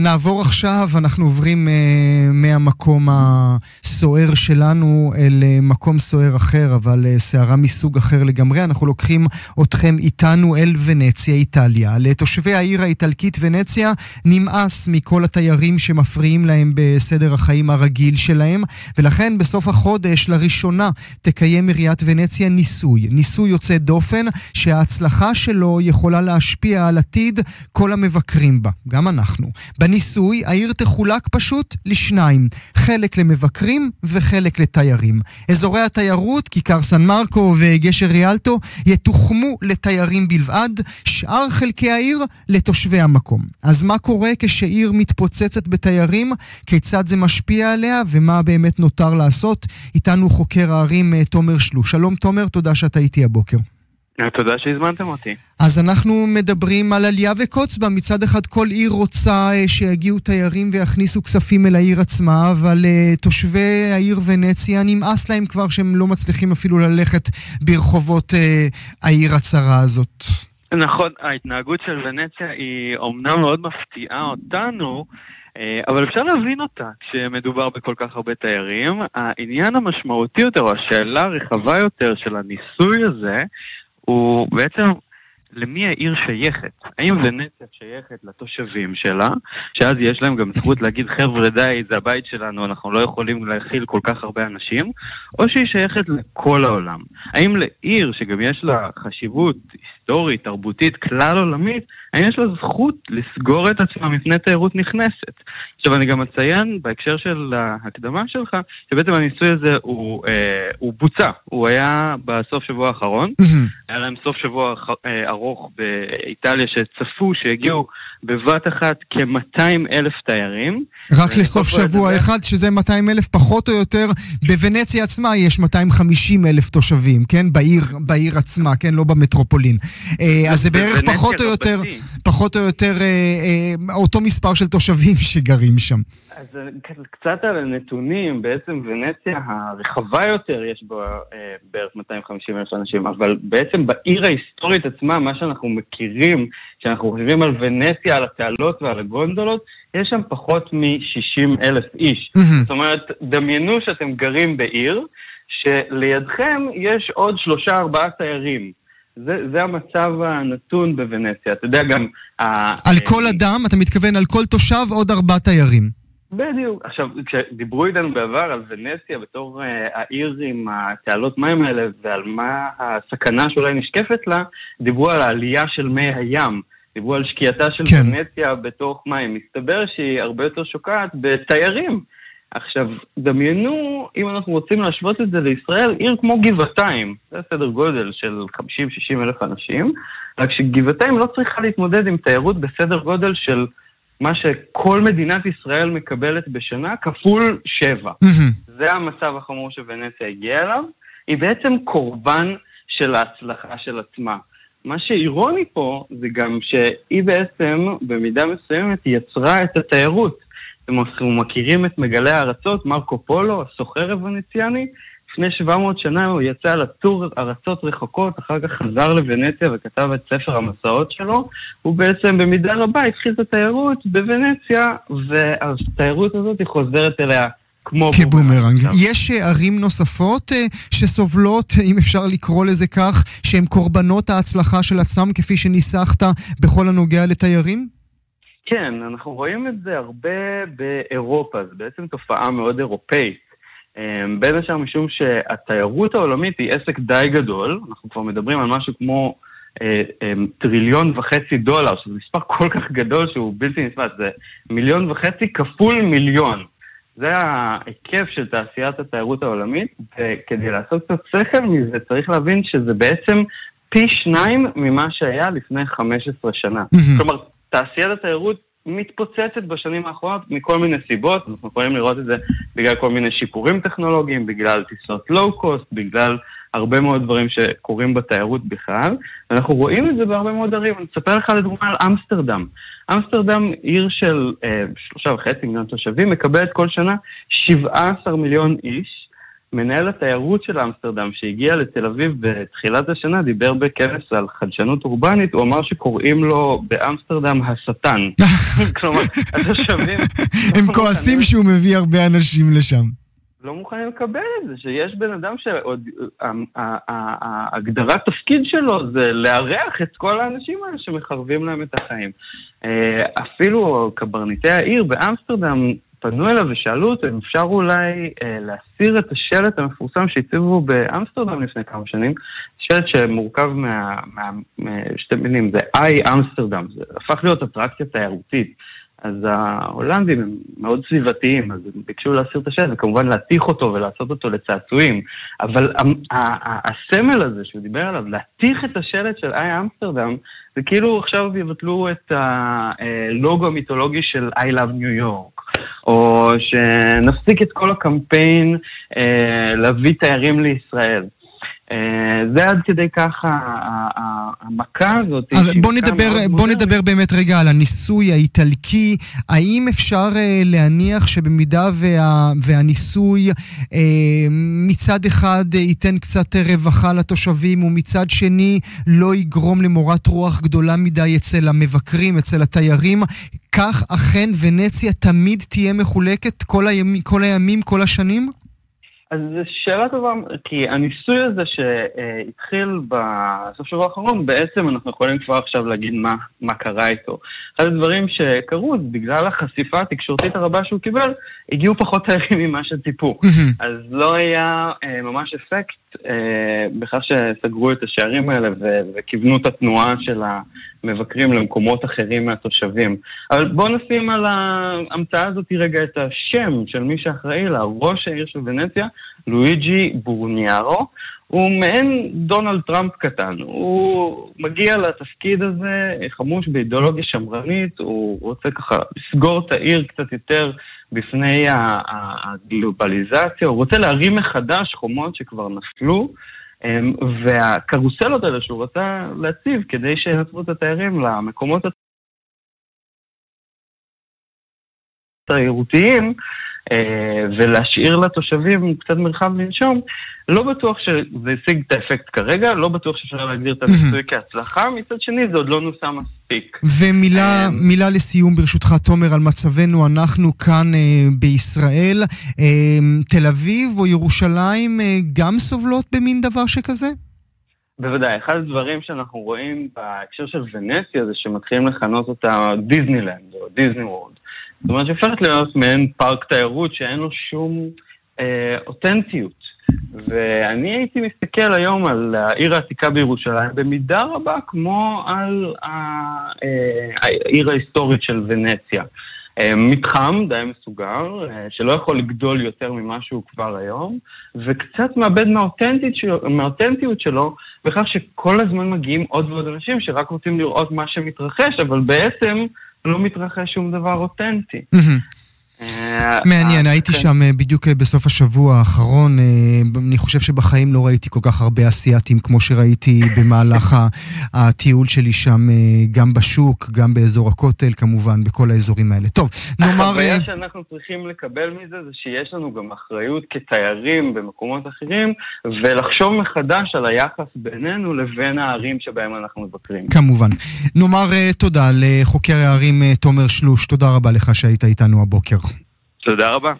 נעבור עכשיו, אנחנו עוברים מהמקום הסוער שלנו אל מקום סוער אחר, אבל סערה מסוג אחר לגמרי. אנחנו לוקחים אתכם איתנו אל ונציה, איטליה. לתושבי העיר האיטלקית ונציה נמאס מכל התיירים שמפריעים להם בסדר החיים הרגיל שלהם, ולכן בסוף החודש, לראשונה, תקיים עיריית ונציה ניסוי. ניסוי יוצא דופן, שההצלחה שלו יכולה להשפיע על עתיד כל המבקרים בה, גם אנחנו. בניסוי, העיר תחולק פשוט לשניים, חלק למבקרים וחלק לתיירים. אזורי התיירות, כיכר סן מרקו וגשר ריאלטו, יתוחמו לתיירים בלבד, שאר חלקי העיר לתושבי המקום. אז מה קורה כשעיר מתפוצצת בתיירים? כיצד זה משפיע עליה ומה באמת נותר לעשות? איתנו חוקר הערים אה, תומר שלו. שלום תומר, תודה שאתה איתי הבוקר. תודה שהזמנתם אותי. אז אנחנו מדברים על עלייה וקוץ בה. מצד אחד כל עיר רוצה אה, שיגיעו תיירים ויכניסו כספים אל העיר עצמה, אבל uh, תושבי העיר ונציה נמאס להם כבר שהם לא מצליחים אפילו ללכת ברחובות העיר הצרה הזאת. נכון, ההתנהגות של ונציה היא אומנם מאוד מפתיעה אותנו, אבל אפשר להבין אותה כשמדובר בכל כך הרבה תיירים. העניין המשמעותי יותר, או השאלה הרחבה יותר של הניסוי הזה, הוא בעצם למי העיר שייכת. האם ונציה שייכת לתושבים שלה, שאז יש להם גם זכות להגיד חבר'ה די, זה הבית שלנו, אנחנו לא יכולים להכיל כל כך הרבה אנשים, או שהיא שייכת לכל העולם. האם לעיר שגם יש לה חשיבות היסטורית, תרבותית, כלל עולמית, האם יש לה זכות לסגור את עצמה מפני תיירות נכנסת? עכשיו אני גם אציין בהקשר של ההקדמה שלך, שבעצם הניסוי הזה הוא, אה, הוא בוצע, הוא היה בסוף שבוע האחרון, היה להם סוף שבוע אה, ארוך באיטליה שצפו שהגיעו בבת אחת כ-200 אלף תיירים. רק לסוף שבוע. אחד, שזה 200 אלף פחות או יותר, בוונציה עצמה יש 250 אלף תושבים, כן? בעיר, בעיר עצמה, כן? לא במטרופולין. אה, אז זה בערך פחות או יותר, פחות או יותר אה, אה, אותו מספר של תושבים שגרים שם. אז קצת על הנתונים, בעצם ונציה הרחבה יותר, יש בה בערך 250 אלף אנשים, אבל בעצם בעיר ההיסטורית עצמה, מה שאנחנו מכירים, כשאנחנו חושבים על ונציה, על התעלות ועל הגונדולות, יש שם פחות מ-60 אלף איש. זאת אומרת, דמיינו שאתם גרים בעיר, שלידכם יש עוד שלושה ארבעה תיירים. זה, זה המצב הנתון בוונציה. אתה יודע גם... על כל אדם, אתה מתכוון על כל תושב עוד ארבעה תיירים. בדיוק. עכשיו, כשדיברו איתנו בעבר על ונסיה בתור uh, העיר עם התעלות מים האלה ועל מה הסכנה שאולי נשקפת לה, דיברו על העלייה של מי הים. דיברו על שקיעתה של כן. ונסיה בתוך מים. מסתבר שהיא הרבה יותר שוקעת בתיירים. עכשיו, דמיינו, אם אנחנו רוצים להשוות את זה לישראל, עיר כמו גבעתיים, זה סדר גודל של 50-60 אלף אנשים, רק שגבעתיים לא צריכה להתמודד עם תיירות בסדר גודל של מה שכל מדינת ישראל מקבלת בשנה, כפול שבע. זה המצב החמור שוונציה הגיעה אליו. היא בעצם קורבן של ההצלחה של עצמה. מה שאירוני פה זה גם שהיא בעצם, במידה מסוימת, יצרה את התיירות. אנחנו מכירים את מגלי הארצות, מרקו פולו, הסוחר הוונציאני, לפני 700 שנה הוא יצא לטור ארצות רחוקות, אחר כך חזר לוונציה וכתב את ספר המסעות שלו. הוא בעצם במידה רבה התחיל את התיירות בוונציה, והתיירות הזאת היא חוזרת אליה כמו כבומרנג. יש אה, ערים נוספות אה, שסובלות, אם אפשר לקרוא לזה כך, שהן קורבנות ההצלחה של עצמם, כפי שניסחת בכל הנוגע לתיירים? כן, אנחנו רואים את זה הרבה באירופה, זו בעצם תופעה מאוד אירופאית. אמ, בין השאר משום שהתיירות העולמית היא עסק די גדול, אנחנו כבר מדברים על משהו כמו אה, אה, טריליון וחצי דולר, שזה מספר כל כך גדול שהוא בלתי נתפס, זה מיליון וחצי כפול מיליון. זה ההיקף של תעשיית התיירות העולמית, וכדי לעשות קצת שכל מזה צריך להבין שזה בעצם פי שניים ממה שהיה לפני 15 שנה. כלומר, תעשיית התיירות מתפוצצת בשנים האחרונות מכל מיני סיבות, אנחנו יכולים לראות את זה בגלל כל מיני שיפורים טכנולוגיים, בגלל טיסות לואו-קוסט, בגלל הרבה מאוד דברים שקורים בתיירות בכלל, ואנחנו רואים את זה בהרבה מאוד ערים. אני אספר לך לדוגמה על אמסטרדם. אמסטרדם, עיר של אה, שלושה וחצי מיליון תושבים, מקבלת כל שנה 17 מיליון איש, מנהל התיירות של אמסטרדם, שהגיע לתל אביב בתחילת השנה, דיבר בכנס על חדשנות אורבנית, הוא אמר שקוראים לו באמסטרדם השטן. כלומר, התושבים... הם כועסים שהוא מביא הרבה אנשים לשם. לא מוכנים לקבל את זה, שיש בן אדם שעוד... הגדרת תפקיד שלו זה לארח את כל האנשים האלה שמחרבים להם את החיים. אה, אפילו קברניטי העיר באמסטרדם פנו אליו ושאלו אותו אם אפשר אולי אה, להסיר את השלט המפורסם שהציבו באמסטרדם לפני כמה שנים, שלט שמורכב מה... מה, מה שתי מילים, זה איי אמסטרדם, זה הפך להיות אטרקציה תיירותית. אז ההולנדים הם מאוד סביבתיים, אז הם ביקשו להסיר את השלט, וכמובן להתיך אותו ולעשות אותו לצעצועים. אבל הסמל הזה שהוא דיבר עליו, להתיך את השלט של איי אמסטרדם, זה כאילו עכשיו יבטלו את הלוגו המיתולוגי של I Love New York, או שנפסיק את כל הקמפיין אה, להביא תיירים לישראל. אה, זה עד כדי ככה המכה הזאת. בוא נדבר, בוא נדבר באמת רגע על הניסוי האיטלקי. האם אפשר אה, להניח שבמידה וה, והניסוי אה, מצד אחד ייתן קצת רווחה לתושבים ומצד שני לא יגרום למורת רוח גדולה מדי אצל המבקרים, אצל התיירים, כך אכן ונציה תמיד תהיה מחולקת כל, הימ, כל הימים, כל השנים? אז זו שאלה טובה, כי הניסוי הזה שהתחיל בסוף שבוע האחרון, בעצם אנחנו יכולים כבר עכשיו להגיד מה, מה קרה איתו. אחד הדברים שקרו, בגלל החשיפה התקשורתית הרבה שהוא קיבל, הגיעו פחות תיירים ממה שציפו. אז לא היה אה, ממש אפקט אה, בכך שסגרו את השערים האלה וכיוונו את התנועה של המבקרים למקומות אחרים מהתושבים. אבל בואו נשים על ההמצאה הזאת רגע את השם של מי שאחראי לה, ראש העיר של ונציה, לואיג'י בורניארו. הוא מעין דונלד טראמפ קטן. הוא מגיע לתפקיד הזה חמוש באידיאולוגיה שמרנית, הוא רוצה ככה לסגור את העיר קצת יותר בפני הגלובליזציה, הוא רוצה להרים מחדש חומות שכבר נפלו, והקרוסלות האלה שהוא רצה להציב כדי שיעצרו את התיירים למקומות התיירותיים, ולהשאיר לתושבים קצת מרחב לנשום, לא בטוח שזה השיג את האפקט כרגע, לא בטוח שאפשר להגדיר את הניסוי כהצלחה, מצד שני זה עוד לא נוסע מספיק. ומילה אה, לסיום ברשותך, תומר, על מצבנו, אנחנו כאן אה, בישראל. אה, תל אביב או ירושלים אה, גם סובלות במין דבר שכזה? בוודאי, אחד הדברים שאנחנו רואים בהקשר של ונסיה זה שמתחילים לכנות אותה דיסנילנד או דיסני וורד. זאת אומרת שהופכת להיות מעין פארק תיירות שאין לו שום אה, אותנטיות. ואני הייתי מסתכל היום על העיר העתיקה בירושלים במידה רבה כמו על אה, העיר ההיסטורית של ונציה. אה, מתחם די מסוגר, אה, שלא יכול לגדול יותר ממה שהוא כבר היום, וקצת מאבד מהאותנטיות שלו בכך שכל הזמן מגיעים עוד ועוד אנשים שרק רוצים לראות מה שמתרחש, אבל בעצם לא מתרחש שום דבר אותנטי. אה, מעניין, הייתי כן. שם אה, בדיוק אה, בסוף השבוע האחרון. אני חושב שבחיים לא ראיתי כל כך הרבה אסייתים כמו שראיתי במהלך הטיול שלי שם, גם בשוק, גם באזור הכותל, כמובן, בכל האזורים האלה. טוב, נאמר... החוויה שאנחנו צריכים לקבל מזה זה שיש לנו גם אחריות כתיירים במקומות אחרים, ולחשוב מחדש על היחס בינינו לבין הערים שבהם אנחנו מבקרים. כמובן. נאמר תודה לחוקר הערים תומר שלוש, תודה רבה לך שהיית איתנו הבוקר. תודה רבה.